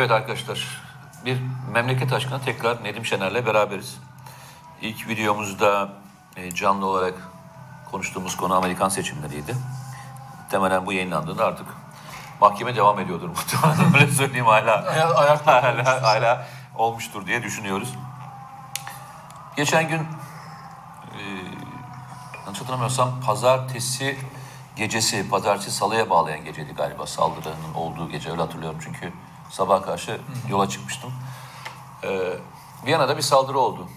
Evet arkadaşlar, bir memleket aşkına tekrar Nedim Şener'le beraberiz. İlk videomuzda e, canlı olarak konuştuğumuz konu Amerikan seçimleriydi. Muhtemelen bu yayınlandığında artık mahkeme devam ediyordur muhtemelen. Öyle söyleyeyim hala. Aya- ayakta hala, hala olmuştur diye düşünüyoruz. Geçen gün e, yanlış hatırlamıyorsam pazartesi gecesi, pazartesi salıya bağlayan geceydi galiba saldırının olduğu gece öyle hatırlıyorum çünkü sabah karşı yola çıkmıştım. E, Viyana'da bir saldırı oldu.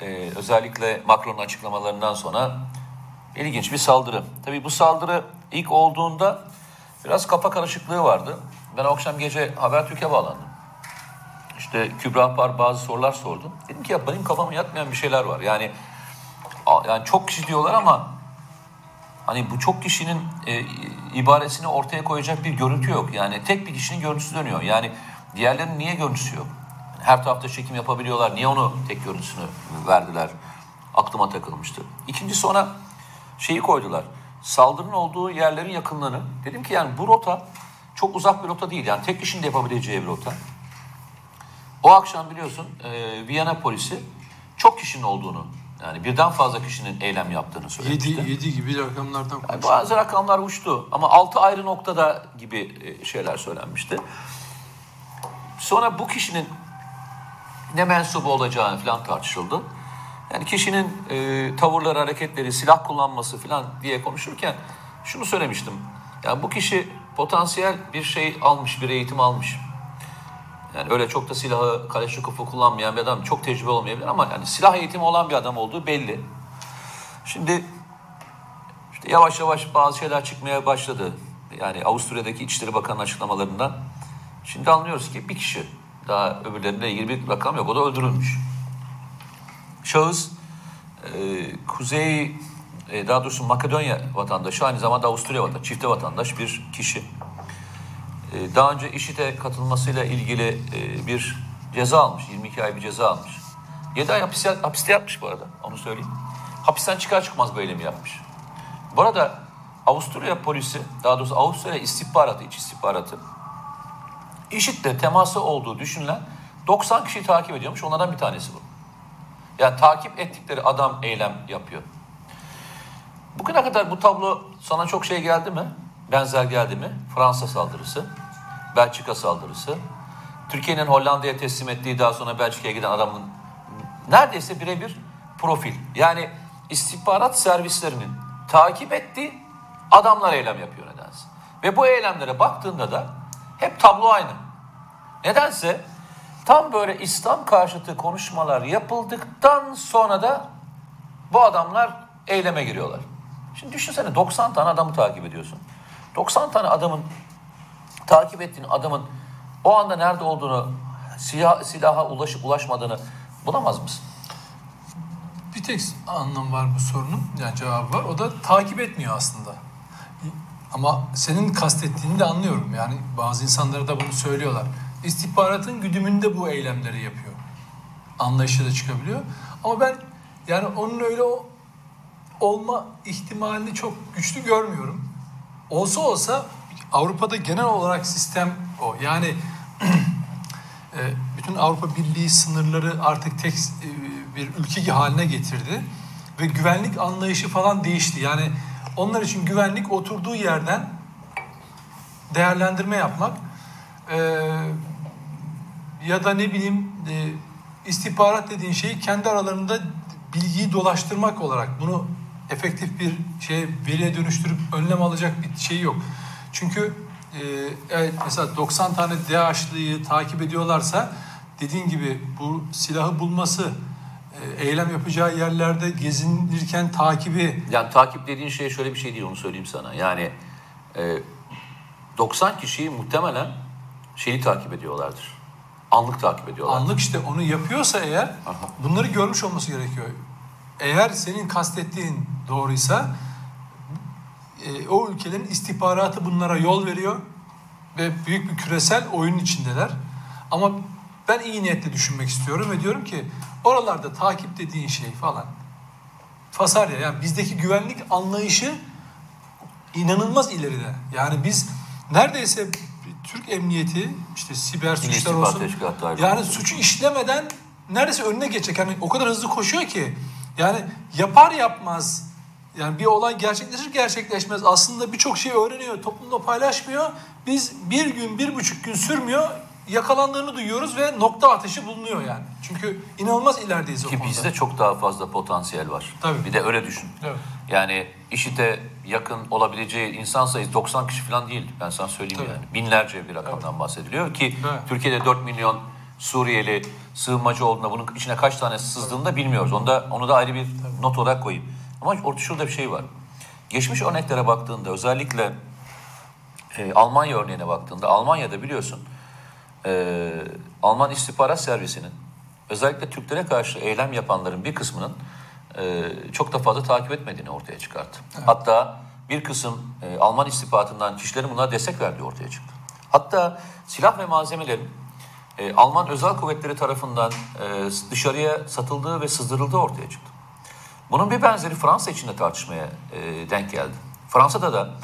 E, özellikle Macron'un açıklamalarından sonra ilginç bir saldırı. Tabii bu saldırı ilk olduğunda biraz kafa karışıklığı vardı. Ben akşam gece Habertürk'e bağlandım. İşte Kübra Par bazı sorular sordu. Dedim ki ya benim kafama yatmayan bir şeyler var. Yani yani çok kişi diyorlar ama hani bu çok kişinin e, ibaresini ortaya koyacak bir görüntü yok. Yani tek bir kişinin görüntüsü dönüyor. Yani diğerlerinin niye görüntüsü yok? Her tarafta çekim yapabiliyorlar. Niye onu tek görüntüsünü verdiler? Aklıma takılmıştı. İkincisi ona şeyi koydular. Saldırının olduğu yerlerin yakınlığını. Dedim ki yani bu rota çok uzak bir rota değil. Yani tek kişinin de yapabileceği bir rota. O akşam biliyorsun e, Viyana polisi çok kişinin olduğunu yani birden fazla kişinin eylem yaptığını söylemişti. 7, 7 gibi rakamlardan Yani konuşuyoruz. bazı rakamlar uçtu ama altı ayrı noktada gibi e, şeyler söylenmişti. Sonra bu kişinin ne mensubu olacağını falan tartışıldı. Yani kişinin e, tavırları, hareketleri, silah kullanması falan diye konuşurken şunu söylemiştim. Yani bu kişi potansiyel bir şey almış, bir eğitim almış. Yani öyle çok da silahı Kaleşnikov'u kullanmayan bir adam, çok tecrübe olmayabilir ama yani silah eğitimi olan bir adam olduğu belli. Şimdi işte yavaş yavaş bazı şeyler çıkmaya başladı. Yani Avusturya'daki İçişleri Bakanı'nın açıklamalarından. Şimdi anlıyoruz ki bir kişi daha öbürlerine ilgili bir rakam yok. O da öldürülmüş. Şahıs e, Kuzey e, daha doğrusu Makedonya vatandaşı aynı zamanda Avusturya vatandaşı, çifte vatandaş bir kişi. E, daha önce IŞİD'e katılmasıyla ilgili e, bir ceza almış. 22 ay bir ceza almış. 7 ay hapiste, hapiste yatmış bu arada. Onu söyleyeyim. Hapisten çıkar çıkmaz bu eylemi yapmış. Bu arada Avusturya polisi, daha doğrusu Avusturya istihbaratı, iç istihbaratı, IŞİD'le teması olduğu düşünülen 90 kişiyi takip ediyormuş. Onlardan bir tanesi bu. Yani takip ettikleri adam eylem yapıyor. Bugüne kadar bu tablo sana çok şey geldi mi? Benzer geldi mi? Fransa saldırısı, Belçika saldırısı, Türkiye'nin Hollanda'ya teslim ettiği daha sonra Belçika'ya giden adamın neredeyse birebir profil. Yani istihbarat servislerinin takip ettiği adamlar eylem yapıyor nedense. Ve bu eylemlere baktığında da hep tablo aynı. Nedense tam böyle İslam karşıtı konuşmalar yapıldıktan sonra da bu adamlar eyleme giriyorlar. Şimdi düşünsene 90 tane adamı takip ediyorsun. 90 tane adamın takip ettiğin adamın o anda nerede olduğunu, silah, silaha ulaşıp ulaşmadığını bulamaz mısın? Bir tek anlam var bu sorunun. Yani cevabı var. O da takip etmiyor aslında. Ama senin kastettiğini de anlıyorum. Yani bazı insanlara da bunu söylüyorlar. İstihbaratın güdümünde bu eylemleri yapıyor. Anlayışı da çıkabiliyor. Ama ben yani onun öyle olma ihtimalini çok güçlü görmüyorum. Olsa olsa Avrupa'da genel olarak sistem o. Yani e, bütün Avrupa Birliği sınırları artık tek e, bir ülke haline getirdi ve güvenlik anlayışı falan değişti. Yani onlar için güvenlik oturduğu yerden değerlendirme yapmak e, ya da ne bileyim istihbarat dediğin şeyi kendi aralarında bilgiyi dolaştırmak olarak bunu efektif bir şey veriye dönüştürüp önlem alacak bir şey yok. Çünkü e, evet mesela 90 tane DAEŞ'lıyı takip ediyorlarsa dediğin gibi bu silahı bulması e, eylem yapacağı yerlerde gezinirken takibi Yani takip dediğin şey şöyle bir şey değil onu söyleyeyim sana. Yani e, 90 kişiyi muhtemelen şeyi takip ediyorlardır. Anlık takip ediyorlar. Anlık işte onu yapıyorsa eğer bunları görmüş olması gerekiyor. Eğer senin kastettiğin doğruysa e, o ülkelerin istihbaratı bunlara yol veriyor ve büyük bir küresel oyun içindeler. Ama ben iyi niyetle düşünmek istiyorum ve diyorum ki oralarda takip dediğin şey falan Fasarya yani bizdeki güvenlik anlayışı inanılmaz ileride. Yani biz neredeyse Türk emniyeti işte siber suçlar olsun. Yani suçu işlemeden neredeyse önüne geçecek. Yani o kadar hızlı koşuyor ki. Yani yapar yapmaz yani bir olay gerçekleşir gerçekleşmez aslında birçok şey öğreniyor, toplumda paylaşmıyor. Biz bir gün, bir buçuk gün sürmüyor yakalandığını duyuyoruz ve nokta ateşi bulunuyor yani. Çünkü inanılmaz ilerideyiz o Ki konuda. bizde çok daha fazla potansiyel var. Tabii. Bir de öyle düşün. Evet. Yani IŞİD'e yakın olabileceği insan sayısı 90 kişi falan değil. Ben sana söyleyeyim Tabii. yani. Binlerce bir rakamdan bahsediliyor ki Evet. Türkiye'de 4 milyon Suriyeli sığınmacı olduğunda bunun içine kaç tane sızdığını da bilmiyoruz. Onu da, onu da ayrı bir not olarak koyayım. Ama orada şurada bir şey var. Geçmiş örneklere baktığında özellikle e, Almanya örneğine baktığında Almanya'da biliyorsun e, Alman istihbarat servisinin özellikle Türklere karşı eylem yapanların bir kısmının e, çok da fazla takip etmediğini ortaya çıkarttı. Hatta bir kısım e, Alman istihbaratından kişilerin buna destek verdiği ortaya çıktı. Hatta silah ve malzemelerin e, Alman özel kuvvetleri tarafından e, dışarıya satıldığı ve sızdırıldığı ortaya çıktı. Bunun bir benzeri Fransa içinde tartışmaya e, denk geldi. Fransa'da da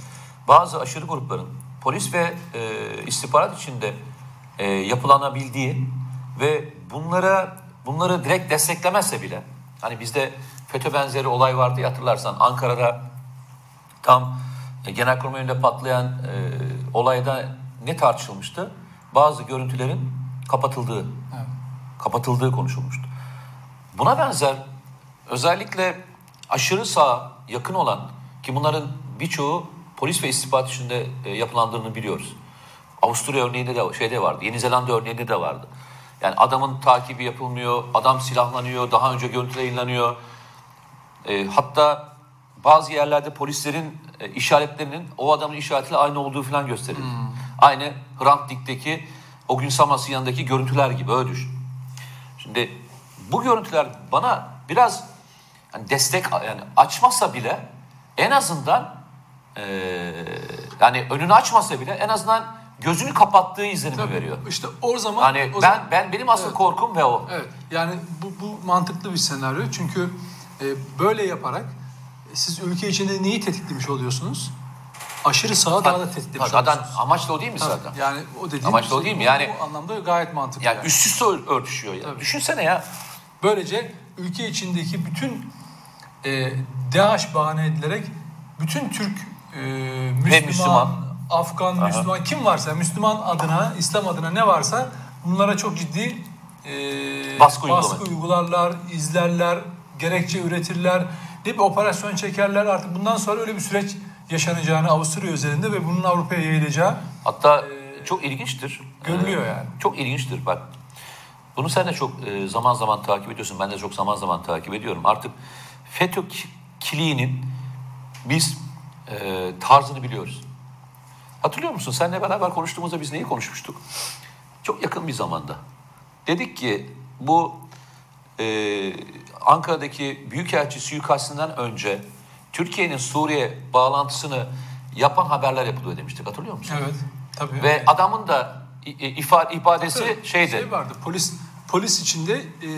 bazı aşırı grupların polis ve e, istihbarat içinde e, yapılanabildiği ve bunlara bunları direkt desteklemezse bile hani bizde FETÖ benzeri olay vardı ya hatırlarsan Ankara'da tam e, Genelkurmay önünde patlayan e, olayda ne tartışılmıştı? Bazı görüntülerin kapatıldığı, Evet. kapatıldığı konuşulmuştu. Buna benzer özellikle aşırı sağ yakın olan ki bunların birçoğu polis ve istihbarat içinde e, yapılandığını biliyoruz. Avusturya örneğinde de şeyde vardı. Yeni Zelanda örneğinde de vardı. Yani adamın takibi yapılmıyor, adam silahlanıyor, daha önce görüntüler yayınlanıyor. E, hatta bazı yerlerde polislerin e, işaretlerinin o adamın işaretiyle aynı olduğu falan gösterildi. Aynı Hrant Dik'teki o gün Samas'ın yanındaki görüntüler gibi öyle düşün. Şimdi bu görüntüler bana biraz hani destek yani açmasa bile en azından eee, yani önünü açmasa bile en azından gözünü kapattığı izlenimi Tabii. veriyor. İşte o zaman Hani o ben zaman- ben benim asıl Evet. korkum ve o. Evet yani bu, bu mantıklı bir senaryo çünkü e, böyle yaparak e, siz ülke içinde neyi tetiklemiş oluyorsunuz? Aşırı sağa daha da tetiklemiş Zaten oluyorsunuz. amaç da o değil mi Tabii, zaten? Yani o dediğim Amaç da o şey, değil mi? Yani- bu anlamda gayet mantıklı. Yani yani. üst üste ör- örtüşüyor ya. Tabii. Düşünsene ya. Böylece ülke içindeki bütün e, DAEŞ bahane edilerek bütün Türk e, Müslüman, Müslüman. Afgan, Aha. Müslüman kim varsa Müslüman adına, İslam adına ne varsa bunlara çok ciddi e, Baskı uygulamak. uygularlar, izlerler, gerekçe üretirler, ne bir operasyon çekerler. Artık bundan sonra öyle bir süreç yaşanacağını Avusturya üzerinde ve bunun Avrupa'ya yayılacağı Hatta çok ilginçtir. görülüyor Ee, yani. Çok ilginçtir bak. Bunu sen de çok e, zaman zaman takip ediyorsun. Ben de çok zaman zaman takip ediyorum. Artık FETÖ ki- kiliğinin biz e, tarzını biliyoruz. Hatırlıyor musun? Seninle beraber konuştuğumuzda biz neyi konuşmuştuk? Çok yakın bir zamanda. Dedik ki bu e, Ankara'daki Büyükelçi suikastinden önce Türkiye'nin Suriye bağlantısını yapan haberler yapılıyor demiştik. Hatırlıyor musun? Evet. Tabii. Ve adamın da i- i- ifa- ifadesi Evet, şeydi. Şey vardı. Polis polis içinde e,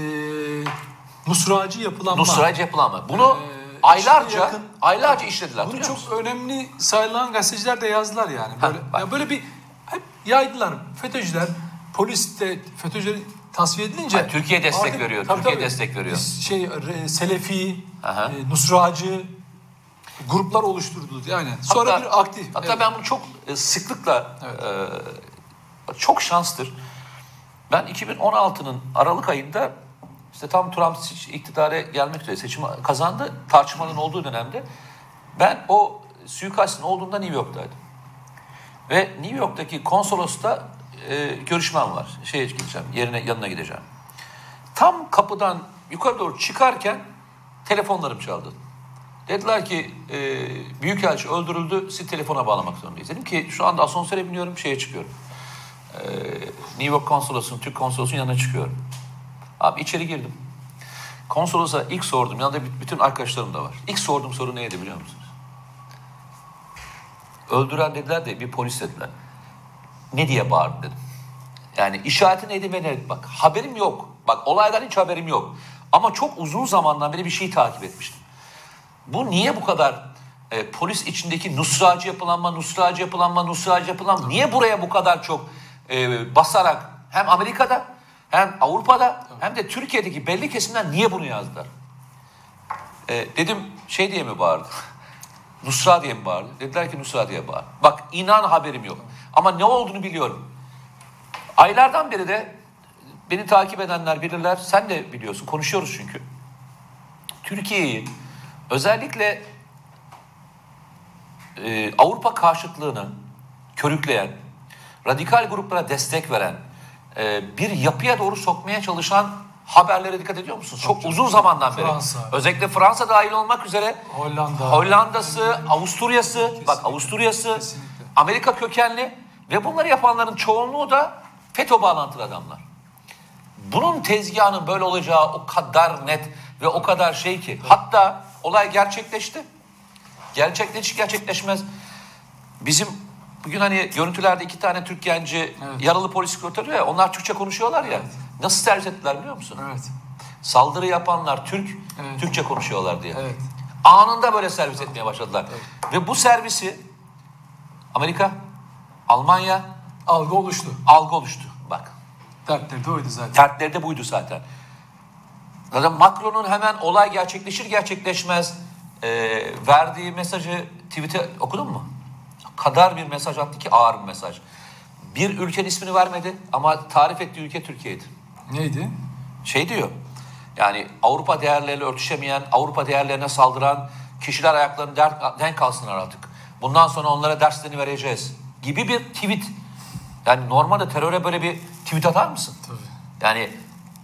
nusracı yapılanma. Nusra'cı yapılanma. Bunu Ee, aylarca yakın- aylarca işlediler. Bunu çok musun? önemli sayılan gazeteciler de yazdılar yani. Böyle, bak. ya böyle bir hep yaydılar. FETÖ'cüler, polis de FETÖ'cüleri tasfiye edilince... Ha, Türkiye destek veriyor, Türkiye destek veriyor. Şey, Selefi, Aha. e, Nusracı gruplar oluşturdu. Yani sonra Hatta- bir aktif. Hatta evet. ben bunu çok e, sıklıkla Evet. e, çok şanstır. Ben 2016'nın Aralık ayında işte tam Trump iktidara gelmek üzere seçim kazandı. Tartışmaların olduğu dönemde ben o suikastin olduğunda New York'taydım. Ve New York'taki konsolosta e, görüşmem var. Şeye gideceğim, yerine yanına gideceğim. Tam kapıdan yukarı doğru çıkarken telefonlarım çaldı. Dediler ki e, Büyükelçi öldürüldü, sizi telefona bağlamak zorundayız. Dedim ki şu anda asansöre biniyorum, şeye çıkıyorum. E, New York konsolosunun, Türk konsolosunun yanına çıkıyorum. Abi içeri girdim. Konsolosa ilk sordum, yanında bütün arkadaşlarım da var. İlk sorduğum soru neydi biliyor musunuz? Öldüren dediler de bir polis dediler. Ne diye bağırdı dedim. Yani işareti neydi ve ne? Bak haberim yok. Bak olaydan hiç haberim yok. Ama çok uzun zamandan beri bir şeyi takip etmiştim. Bu niye bu kadar e, polis içindeki nusracı yapılanma, nusracı yapılanma, nusracı yapılanma niye buraya bu kadar çok e, basarak hem Amerika'da hem Avrupa'da hem de Türkiye'deki belli kesimler niye bunu yazdılar? E, dedim şey diye mi bağırdı? Nusra diye mi bağırdı? Dediler ki Nusra diye bağırdı. Bak inan haberim yok. Ama ne olduğunu biliyorum. Aylardan beri de beni takip edenler bilirler. Sen de biliyorsun. Konuşuyoruz çünkü. Türkiye'yi özellikle e, Avrupa karşıtlığını körükleyen, radikal gruplara destek veren, e, bir yapıya doğru sokmaya çalışan haberlere dikkat ediyor musunuz? Çok uzun zamandan beri. Fransa. Özellikle Fransa dahil olmak üzere Hollanda. Hollanda'sı, Avusturya'sı, bak Avusturya'sı, Kesinlikle. Amerika kökenli ve bunları yapanların çoğunluğu da FETÖ bağlantılı adamlar. Bunun tezgahının böyle olacağı o kadar net ve o kadar şey ki hatta olay gerçekleşti. Gerçekleşir gerçekleşmez. Bizim bugün hani görüntülerde iki tane Türk genci Evet. yaralı polis kurtarıyor ya onlar Türkçe konuşuyorlar ya. Nasıl servis ettiler biliyor musun? Evet. Saldırı yapanlar Türk, Evet. Türkçe konuşuyorlar diye. Evet. Anında böyle servis etmeye başladılar. Ve bu servisi Amerika, Almanya Algı oluştu. algı oluştu. Bak Dertleri de oydu zaten. dertleri de buydu zaten. Zaten Macron'un hemen olay gerçekleşir gerçekleşmez e, verdiği mesajı tweet'e okudun mu? Kadar bir mesaj attı ki ağır bir mesaj. Bir ülkenin ismini vermedi ama tarif ettiği ülke Türkiye'ydi. Neydi? şey diyor. Yani Avrupa değerleriyle örtüşemeyen, Avrupa değerlerine saldıran kişiler ayaklarını denk alsınlar artık. Bundan sonra onlara derslerini vereceğiz gibi bir tweet. Yani normalde teröre böyle bir tweet atar mısın? Tabii. Yani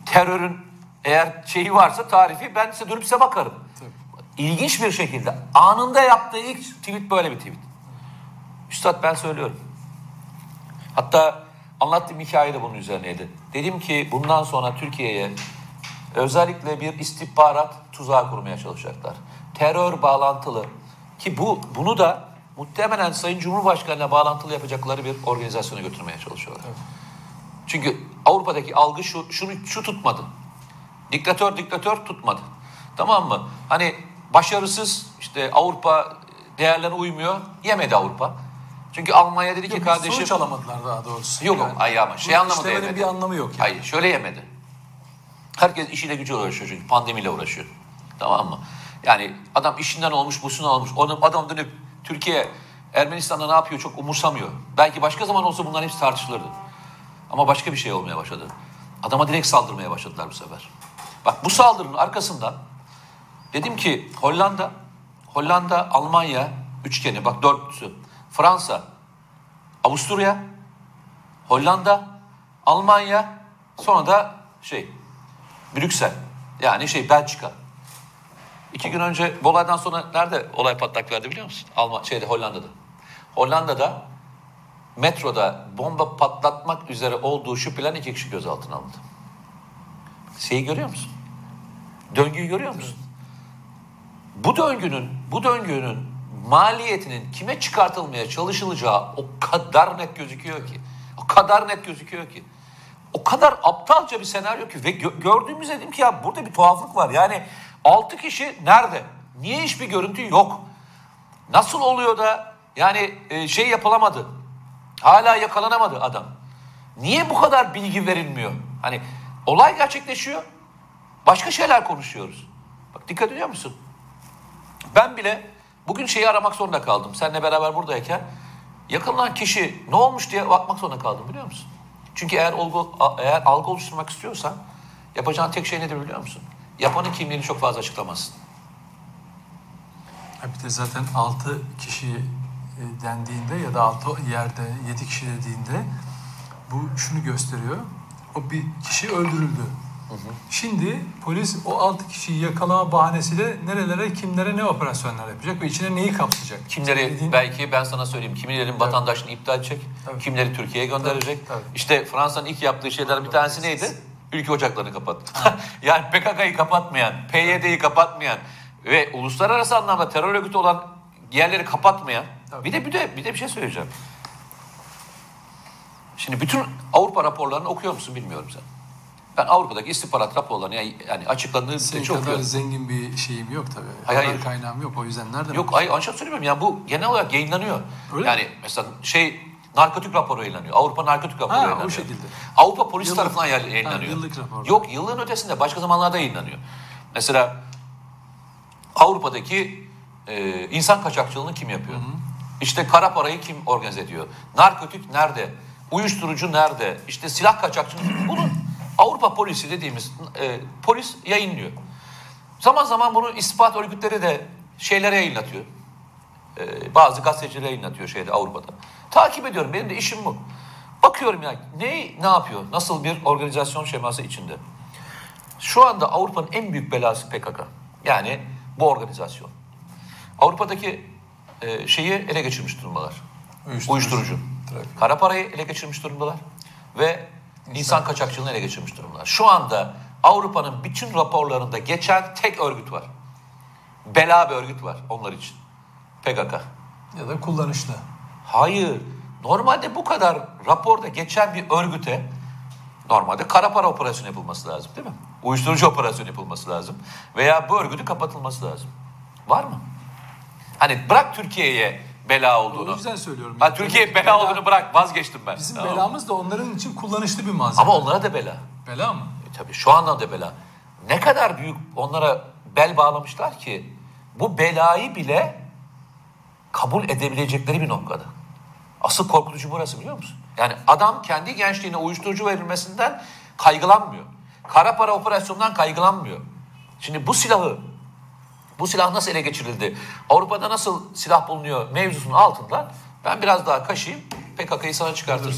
terörün eğer şeyi varsa tarifi ben size dönüp size bakarım. Tabii. İlginç bir şekilde anında yaptığı ilk tweet böyle bir tweet. Üstad ben söylüyorum. Hatta anlattığım hikaye de bunun üzerineydi. Dedim ki bundan sonra Türkiye'ye özellikle bir istihbarat tuzağı kurmaya çalışacaklar. Terör bağlantılı ki bu bunu da muhtemelen Sayın Cumhurbaşkanı'na bağlantılı yapacakları bir organizasyona götürmeye çalışıyorlar. Çünkü Avrupa'daki algı şu, şunu, şu tutmadı. Diktatör diktatör tutmadı. Tamam mı? Hani başarısız işte Avrupa değerlerine uymuyor. Yemedi Avrupa. Çünkü Almanya dedi ki Yok, kardeşim Sonuç alamadılar daha doğrusu. Yok Yani ay ama şey anlamında yemedi. bir anlamı yok yani. Hayır şöyle yemedi. Herkes işiyle gücüyle uğraşıyor çünkü pandemiyle uğraşıyor. Tamam mı? Yani adam işinden olmuş, busundan olmuş. Onun adam dönüp Türkiye Ermenistan'da ne yapıyor çok umursamıyor. Belki başka zaman olsa bunların hepsi tartışılırdı. Ama başka bir şey olmaya başladı. Adama direkt saldırmaya başladılar bu sefer. Bak bu saldırının arkasından dedim ki Hollanda, Hollanda, Almanya üçgeni bak dörtlüsü. Fransa, Avusturya, Hollanda, Almanya, sonra da şey Brüksel. Yani şey Belçika. İki gün önce bu olaydan sonra nerede olay patlak verdi biliyor musun? Alman şeyde Hollanda'da. Hollanda'da metroda bomba patlatmak üzere olduğu şüphelen iki kişi gözaltına alındı. Şeyi görüyor musun? Döngüyü görüyor musun? Bu döngünün, bu döngünün maliyetinin kime çıkartılmaya çalışılacağı o kadar net gözüküyor ki. O kadar net gözüküyor ki. O kadar aptalca bir senaryo ki ve gö- gördüğümüz dedim ki ya burada bir tuhaflık var. Yani 6 kişi nerede? Niye hiçbir görüntü yok? Nasıl oluyor da yani e, şey yapılamadı? Hala yakalanamadı adam. Niye bu kadar bilgi verilmiyor? Hani olay gerçekleşiyor. Başka şeyler konuşuyoruz. Bak dikkat ediyor musun? Ben bile bugün şeyi aramak zorunda kaldım. Seninle beraber buradayken yakınlanan kişi ne olmuş diye bakmak zorunda kaldım biliyor musun? Çünkü eğer olgu, eğer algı oluşturmak istiyorsan yapacağın tek şey nedir biliyor musun? Yapanın kimliğini çok fazla açıklamazsın. Ha bir de zaten 6 kişi e, dendiğinde ya da 6 yerde 7 kişi dediğinde bu şunu gösteriyor. O bir kişi öldürüldü. Şimdi polis o 6 kişiyi yakalama bahanesiyle nerelere, kimlere ne operasyonlar yapacak ve içine neyi kapsayacak? Kimleri Dediğin- belki ben sana söyleyeyim kimilerin vatandaşlığını iptal edecek, Tabii. kimleri Türkiye'ye gönderecek. Tabii, tabii. İşte Fransa'nın ilk yaptığı şeylerden bir tanesi neydi? Ülke ocaklarını kapattı. yani PKK'yı kapatmayan, PYD'yi kapatmayan ve uluslararası anlamda terör örgütü olan yerleri kapatmayan. Tabii. Bir de bir de bir de bir şey söyleyeceğim. Şimdi bütün Avrupa raporlarını okuyor musun bilmiyorum sen. Ben Avrupa'daki istihbarat raporlarını yani, yani açıklandığı Senin müddetçe kadar okuyorum. zengin bir şeyim yok tabii. Hayır, Haber hayır. kaynağım yok o yüzden nereden? Yok ay ancak söylemiyorum ya bu genel olarak yayınlanıyor. Öyle yani mesela şey narkotik raporu yayınlanıyor. Avrupa narkotik raporu Ha, o yayınlanıyor. şekilde. Avrupa polis Yıllık- tarafından yay- yayınlanıyor. Ha, yıllık rapor. Yok yıllığın ötesinde başka zamanlarda yayınlanıyor. Mesela Avrupa'daki e, insan kaçakçılığını kim yapıyor? İşte kara parayı kim organize ediyor? Narkotik nerede? Uyuşturucu nerede? İşte silah kaçakçılığı. Bunu Avrupa polisi dediğimiz e, polis yayınlıyor. Zaman zaman bunu ispat örgütleri de şeylere yayınlatıyor. Ee, bazı gazeteciler yayınlatıyor şeyde Avrupa'da. Takip ediyorum. Benim de işim bu. Bakıyorum ya ne ne yapıyor? Nasıl bir organizasyon şeması içinde? Şu anda Avrupa'nın en büyük belası PKK. Yani bu organizasyon. Avrupa'daki e, şeyi ele geçirmiş durumdalar. Uyuşturucu. Uyuşturucu. Trafik. Kara parayı ele geçirmiş durumdalar. Ve insan kaçakçılığını ele geçirmiş durumdalar. Şu anda Avrupa'nın bütün raporlarında geçen tek örgüt var. Bela bir örgüt var onlar için. PKK. Ya da kullanışlı. Hayır. Normalde bu kadar raporda geçen bir örgüte normalde kara para operasyonu yapılması lazım değil mi? Uyuşturucu operasyonu yapılması lazım. Veya bu örgütün kapatılması lazım. Var mı? Hani bırak Türkiye'ye bela O olduğunu. yüzden söylüyorum. Ha, Yani Türkiye bela- bela olduğunu bırak vazgeçtim ben. Bizim Tamam. belamız da onların için kullanışlı bir malzeme. Ama onlara da bela. Bela mı? E tabii şu anda da bela. Ne kadar büyük onlara bel bağlamışlar ki bu belayı bile kabul edebilecekleri bir noktada. Asıl korkutucu burası biliyor musun? Yani adam kendi gençliğine uyuşturucu verilmesinden kaygılanmıyor. Kara para operasyonundan kaygılanmıyor. Şimdi bu silahı, bu silah nasıl ele geçirildi? Avrupa'da nasıl silah bulunuyor mevzusunun altından ben biraz daha kaşıyım PKK'yı sana çıkartırım.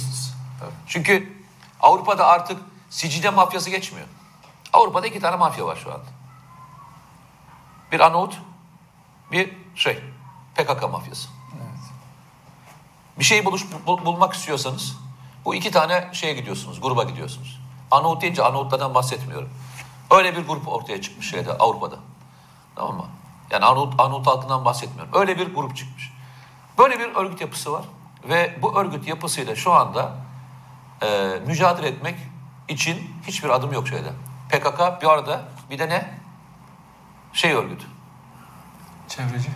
Tabii. Çünkü Avrupa'da artık Sicilya mafyası geçmiyor. Avrupa'da iki tane mafya var şu anda. Bir Arnavut, bir şey PKK mafyası. Bir şeyi buluş, bul- bulmak istiyorsanız bu iki tane şeye gidiyorsunuz, gruba gidiyorsunuz. Arnavut deyince Arnavutlardan bahsetmiyorum. Öyle bir grup ortaya çıkmış şeyde Avrupa'da. Tamam mı? Yani Arnavut, Arnavut halkından bahsetmiyorum. Öyle bir grup çıkmış. Böyle bir örgüt yapısı var. Ve bu örgüt yapısıyla şu anda e, mücadele etmek için hiçbir adım yok şeyde. PKK bir arada bir de ne? Şey örgütü. Çevreci.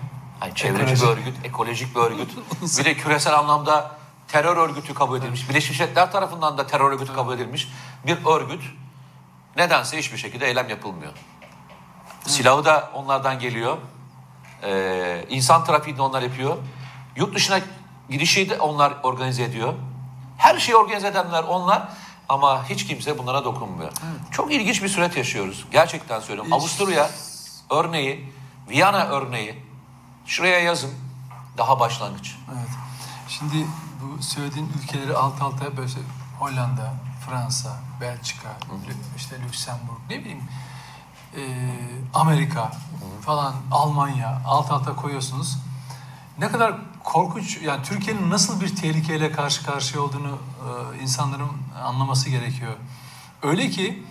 Yani çevreci Ekolojik. bir örgüt, ekolojik bir örgüt. bir de küresel anlamda terör örgütü kabul edilmiş. Birleşmiş Milletler tarafından da terör örgütü kabul edilmiş bir örgüt. Nedense hiçbir şekilde eylem yapılmıyor. Silahı da onlardan geliyor. Ee, insan trafiğini de onlar yapıyor. Yurt dışına gidişi de onlar organize ediyor. Her şeyi organize edenler onlar ama hiç kimse bunlara dokunmuyor. Çok ilginç bir süreç yaşıyoruz. Gerçekten söylüyorum. Avusturya örneği, Viyana örneği. Şuraya yazın. Daha başlangıç. Evet. Şimdi bu söylediğin ülkeleri alt alta böyle Hollanda, Fransa, Belçika, Lü- işte Lüksemburg, ne bileyim e, Amerika falan, Almanya alt alta koyuyorsunuz. Ne kadar korkunç, yani Türkiye'nin nasıl bir tehlikeyle karşı karşıya olduğunu e, insanların anlaması gerekiyor. Öyle ki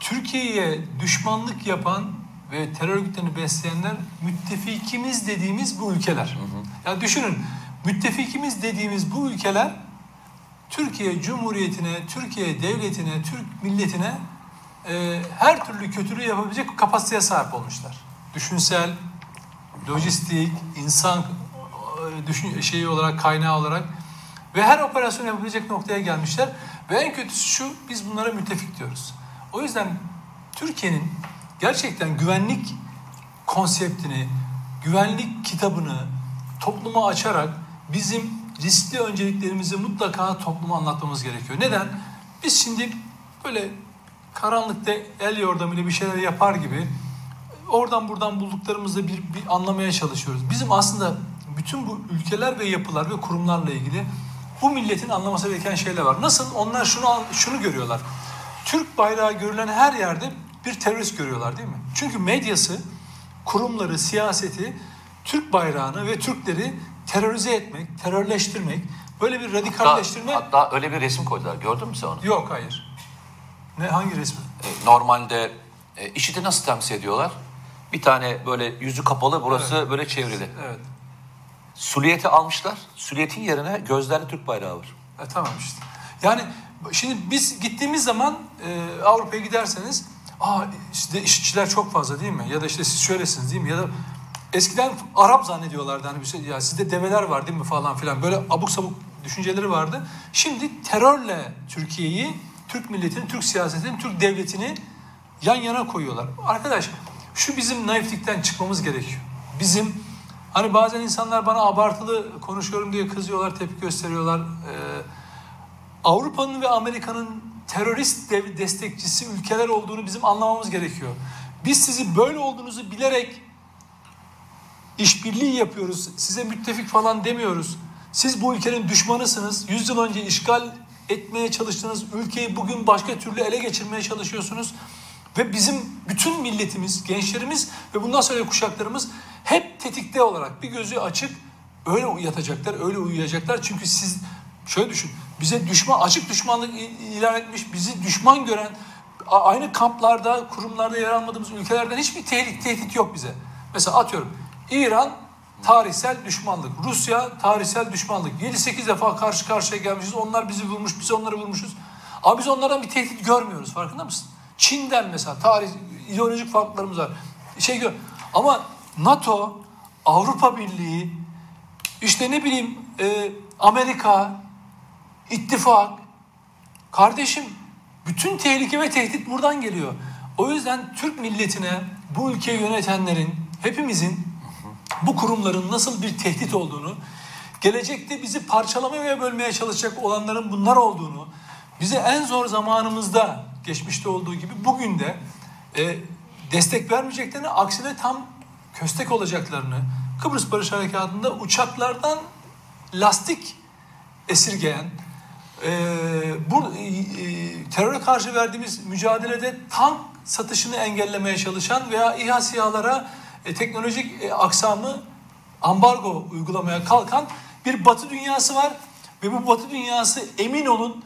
Türkiye'ye düşmanlık yapan ve terör örgütlerini besleyenler müttefikimiz dediğimiz bu ülkeler. Yani düşünün müttefikimiz dediğimiz bu ülkeler Türkiye Cumhuriyeti'ne, Türkiye Devleti'ne, Türk milletine e, her türlü kötülüğü yapabilecek kapasiteye sahip olmuşlar. Düşünsel, lojistik, insan e, düşün şeyi olarak, kaynağı olarak ve her operasyon yapabilecek noktaya gelmişler. Ve en kötüsü şu, biz bunlara müttefik diyoruz. O yüzden Türkiye'nin gerçekten güvenlik konseptini, güvenlik kitabını topluma açarak bizim riskli önceliklerimizi mutlaka topluma anlatmamız gerekiyor. Neden? Biz şimdi böyle karanlıkta el yordamıyla bir şeyler yapar gibi oradan buradan bulduklarımızı bir, bir anlamaya çalışıyoruz. Bizim aslında bütün bu ülkeler ve yapılar ve kurumlarla ilgili bu milletin anlaması gereken şeyler var. Nasıl? Onlar şunu şunu görüyorlar. Türk bayrağı görülen her yerde bir terörist görüyorlar değil mi? Çünkü medyası, kurumları, siyaseti Türk bayrağını ve Türkleri terörize etmek, terörleştirmek, böyle bir Hatta, radikalleştirme hatta öyle bir resim koydular. Gördün mü sen onu? yok hayır. Ne hangi resmi? E, Normalde e, IŞİD'i nasıl temsil ediyorlar? Bir tane böyle yüzü kapalı, burası böyle çevrili. Evet. Suliyeti almışlar. Suliyetin yerine gözlerli Türk bayrağı var. E, tamam işte. Yani şimdi biz gittiğimiz zaman e, Avrupa'ya giderseniz aa işte işçiler çok fazla değil mi? Ya da işte siz şöylesiniz değil mi? Ya da eskiden Arap zannediyorlardı hani bir şey, ya sizde develer var değil mi falan filan böyle abuk sabuk düşünceleri vardı. Şimdi terörle Türkiye'yi, Türk milletini, Türk siyasetini, Türk devletini yan yana koyuyorlar. Arkadaş şu bizim naiflikten çıkmamız gerekiyor. Bizim hani bazen insanlar bana abartılı konuşuyorum diye kızıyorlar, tepki gösteriyorlar. Ee, Avrupa'nın ve Amerika'nın terörist destekçisi ülkeler olduğunu bizim anlamamız gerekiyor. Biz sizi böyle olduğunuzu bilerek işbirliği yapıyoruz. Size müttefik falan demiyoruz. Siz bu ülkenin düşmanısınız. Yüz yıl önce işgal etmeye çalıştığınız ülkeyi bugün başka türlü ele geçirmeye çalışıyorsunuz. Ve bizim bütün milletimiz, gençlerimiz ve bundan sonra kuşaklarımız hep tetikte olarak bir gözü açık öyle yatacaklar, öyle uyuyacaklar. Çünkü siz şöyle düşün, bize düşman, açık düşmanlık ilan etmiş, bizi düşman gören, aynı kamplarda, kurumlarda yer almadığımız ülkelerden hiçbir tehdit, tehdit yok bize. Mesela atıyorum, İran tarihsel düşmanlık, Rusya tarihsel düşmanlık. 7-8 defa karşı karşıya gelmişiz, onlar bizi vurmuş, biz onları vurmuşuz. Ama biz onlardan bir tehdit görmüyoruz, farkında mısın? Çin'den mesela tarih ideolojik farklarımız var. Şey gör. Ama NATO, Avrupa Birliği, işte ne bileyim e, Amerika, ittifak, kardeşim bütün tehlike ve tehdit buradan geliyor. O yüzden Türk milletine bu ülkeyi yönetenlerin, hepimizin bu kurumların nasıl bir tehdit olduğunu, gelecekte bizi parçalamaya ve bölmeye çalışacak olanların bunlar olduğunu, bize en zor zamanımızda geçmişte olduğu gibi bugün de e, destek vermeyeceklerini aksine tam köstek olacaklarını Kıbrıs Barış Harekatı'nda uçaklardan lastik esirgeyen e, bu e, teröre karşı verdiğimiz mücadelede tank satışını engellemeye çalışan veya İHA SİHA'lara e, teknolojik e, aksamı ambargo uygulamaya kalkan bir batı dünyası var ve bu batı dünyası emin olun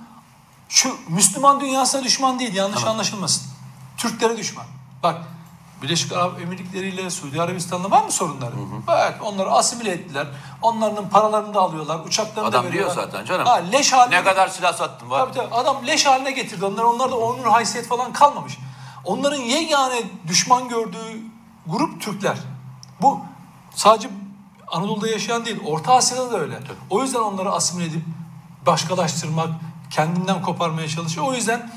şu Müslüman dünyasına düşman değil yanlış tamam. anlaşılmasın. Türklere düşman. Bak Birleşik Arap Emirlikleri ile Suudi Arabistan'la var mı sorunları? Hı hı. Evet onları asimile ettiler. Onların paralarını da alıyorlar. Uçaklarını Adam da veriyorlar. Adam diyor zaten canım. Ha, leş haline ne kadar silah sattın var. Tabii tabii. Adam leş haline getirdi. Onlar onlarda onur haysiyet falan kalmamış. Onların yegane düşman gördüğü grup Türkler. Bu sadece Anadolu'da yaşayan değil, Orta Asya'da da öyle. Tabii. O yüzden onları asimile edip başkalaştırmak, kendinden koparmaya çalışıyor. O yüzden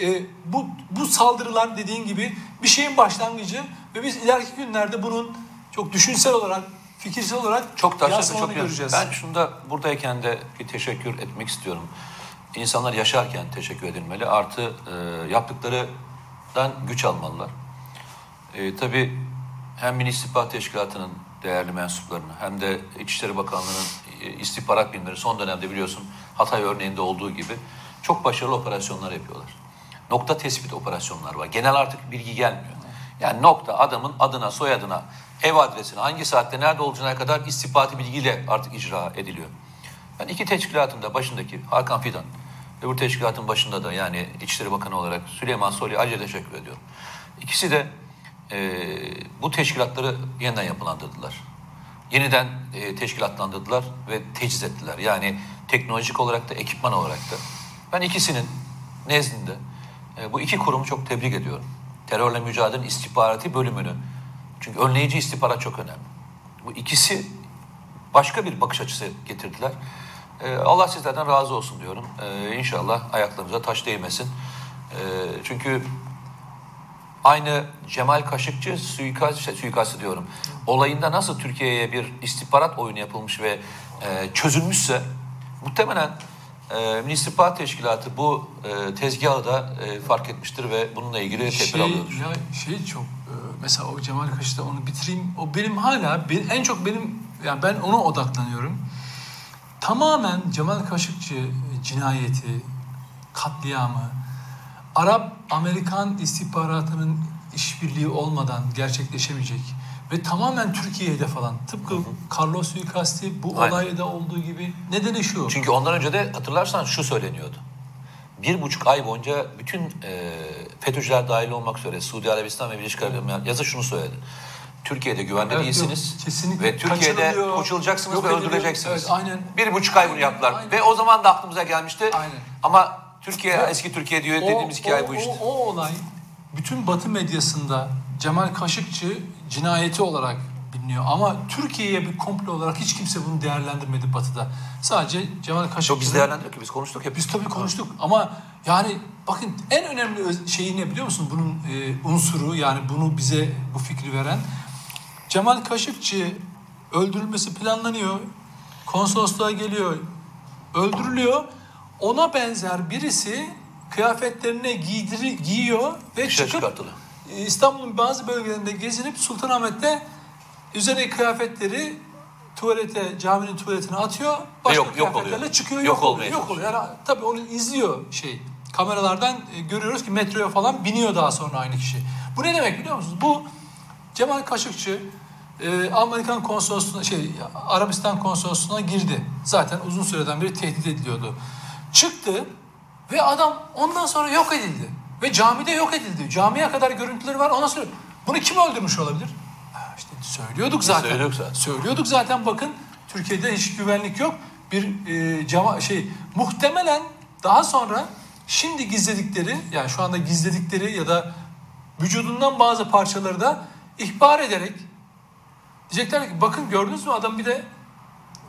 e, bu bu saldırılar dediğin gibi bir şeyin başlangıcı ve biz ileriki günlerde bunun çok düşünsel olarak, fikirsel olarak çok taşlı, çok göreceğiz. Ben şunda buradayken de bir teşekkür etmek istiyorum. İnsanlar yaşarken teşekkür edilmeli. Artı e, yaptıklarından güç almalılar. E, tabii hem Milli İstihbarat Teşkilatı'nın değerli mensuplarını hem de İçişleri Bakanlığı'nın e, istihbarat birimleri son dönemde biliyorsun Hatay örneğinde olduğu gibi çok başarılı operasyonlar yapıyorlar. Nokta tespit operasyonlar var. Genel artık bilgi gelmiyor. Yani nokta adamın adına, soyadına, ev adresine, hangi saatte nerede olacağına kadar istihbarati bilgiyle artık icra ediliyor. Ben iki teşkilatın da başındaki Hakan Fidan bu teşkilatın başında da yani İçişleri Bakanı olarak Süleyman Soylu'ya ayrıca teşekkür ediyorum. İkisi de e, bu teşkilatları yeniden yapılandırdılar. Yeniden e, teşkilatlandırdılar ve teciz ettiler. Yani teknolojik olarak da ekipman olarak da. Ben ikisinin nezdinde e, bu iki kurumu çok tebrik ediyorum. Terörle mücadelenin istihbarati bölümünü. Çünkü önleyici istihbarat çok önemli. Bu ikisi başka bir bakış açısı getirdiler. E, Allah sizlerden razı olsun diyorum. E, inşallah ayaklarımıza taş değmesin. E, çünkü aynı Cemal Kaşıkçı suikast, suikastı diyorum. Olayında nasıl Türkiye'ye bir istihbarat oyunu yapılmış ve e, çözülmüşse muhtemelen e, Milli İstihbarat Teşkilatı bu e, tezgahı da e, fark etmiştir ve bununla ilgili tedbir şey, alıyordur. Ya şey çok e, mesela o Cemal Kaşık'ta onu bitireyim. O benim hala bir, en çok benim yani ben ona odaklanıyorum. Tamamen Cemal Kaşıkçı cinayeti, katliamı, Arap Amerikan istihbaratının işbirliği olmadan gerçekleşemeyecek ve tamamen Türkiye hedef alan tıpkı hı hı. Carlos suikasti bu Aynen. olayda olduğu gibi nedeni şu. Çünkü ondan önce de hatırlarsan şu söyleniyordu. Bir buçuk ay boyunca bütün e, FETÖ'cüler dahil olmak üzere Suudi Arabistan ve Birleşik Arap Emirlikleri yazı şunu söyledi. Türkiye'de güvende evet, değilsiniz. Yok, kesinlikle. Ve Türkiye'de koçulacaksınız ve öldürüleceksiniz. Evet, aynen. Bir buçuk ay bunu yaptılar. Aynen. Ve o zaman da aklımıza gelmişti. Aynen. Ama Türkiye eski Türkiye diyor dediğimiz hikaye o, bu işte. O, o olay bütün Batı medyasında Cemal Kaşıkçı cinayeti olarak biliniyor. Ama Türkiye'ye bir komplo olarak hiç kimse bunu değerlendirmedi Batı'da. Sadece Cemal Yok biz değerlendirdik ki biz konuştuk hep. Biz tabii konuştuk ama yani bakın en önemli şeyi ne biliyor musun bunun e, unsuru yani bunu bize bu fikri veren Cemal Kaşıkçı öldürülmesi planlanıyor. Konsolosluğa geliyor. Öldürülüyor. Ona benzer birisi kıyafetlerine giydiri, giyiyor ve Dışarı çıkıp e, İstanbul'un bazı bölgelerinde gezinip Sultanahmet'te üzerine kıyafetleri tuvalete, caminin tuvaletine atıyor. Başka yok- yok kıyafetlerle oluyor. çıkıyor, Yok yok, oluyor. Yok oluyor. Yani, tabii onu izliyor şey. Kameralardan e, görüyoruz ki metroya falan biniyor daha sonra aynı kişi. Bu ne demek biliyor musunuz? Bu Cemal Kaşıkçı e, Amerikan konsolosluğuna şey Arabistan konsolosluğuna girdi. Zaten uzun süreden beri tehdit ediliyordu. Çıktı ve adam ondan sonra yok edildi. Ve camide yok edildi. Camiye kadar görüntüleri var. Ondan sonra bunu kim öldürmüş olabilir? İşte söylüyorduk zaten. Söylüyorduk zaten. Söylüyorduk zaten bakın Türkiye'de hiç güvenlik yok. Bir e, cama şey muhtemelen daha sonra şimdi gizledikleri yani şu anda gizledikleri ya da vücudundan bazı parçaları da ihbar ederek diyecekler ki bakın gördünüz mü adam bir de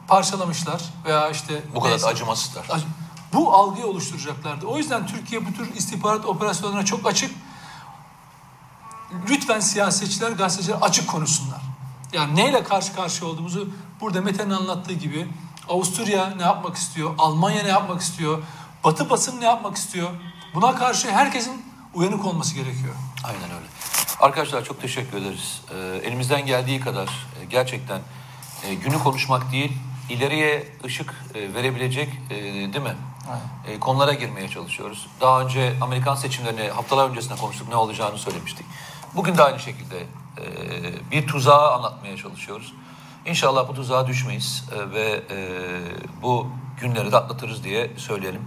parçalamışlar veya işte Bu kadar neyse. acımasızlar. Ac- Bu algıyı oluşturacaklardı. O yüzden Türkiye bu tür istihbarat operasyonlarına çok açık. Lütfen siyasetçiler, gazeteciler açık konuşsunlar. Yani neyle karşı karşıya olduğumuzu burada Mete'nin anlattığı gibi Avusturya ne yapmak istiyor, Almanya ne yapmak istiyor, Batı basın ne yapmak istiyor. Buna karşı herkesin uyanık olması gerekiyor. Aynen öyle. Arkadaşlar çok teşekkür ederiz. Ee, elimizden geldiği kadar e, gerçekten e, günü konuşmak değil, ileriye ışık e, verebilecek e, değil mi? E, konulara girmeye çalışıyoruz. Daha önce Amerikan seçimlerini haftalar öncesinde konuştuk, ne olacağını söylemiştik. Bugün de aynı şekilde e, bir tuzağı anlatmaya çalışıyoruz. İnşallah bu tuzağa düşmeyiz e, ve e, bu günleri de atlatırız diye söyleyelim.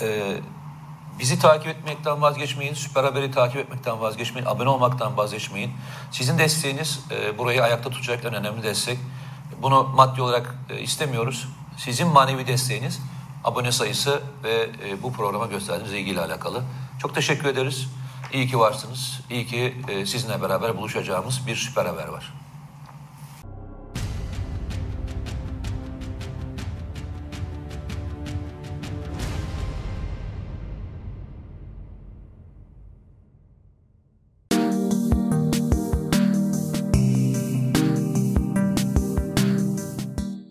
E, Bizi takip etmekten vazgeçmeyin, Süper Haber'i takip etmekten vazgeçmeyin, abone olmaktan vazgeçmeyin. Sizin desteğiniz e, burayı ayakta tutacak en önemli destek. Bunu maddi olarak e, istemiyoruz. Sizin manevi desteğiniz, abone sayısı ve e, bu programa gösterdiğiniz ilgiyle alakalı. Çok teşekkür ederiz. İyi ki varsınız. İyi ki e, sizinle beraber buluşacağımız bir Süper Haber var.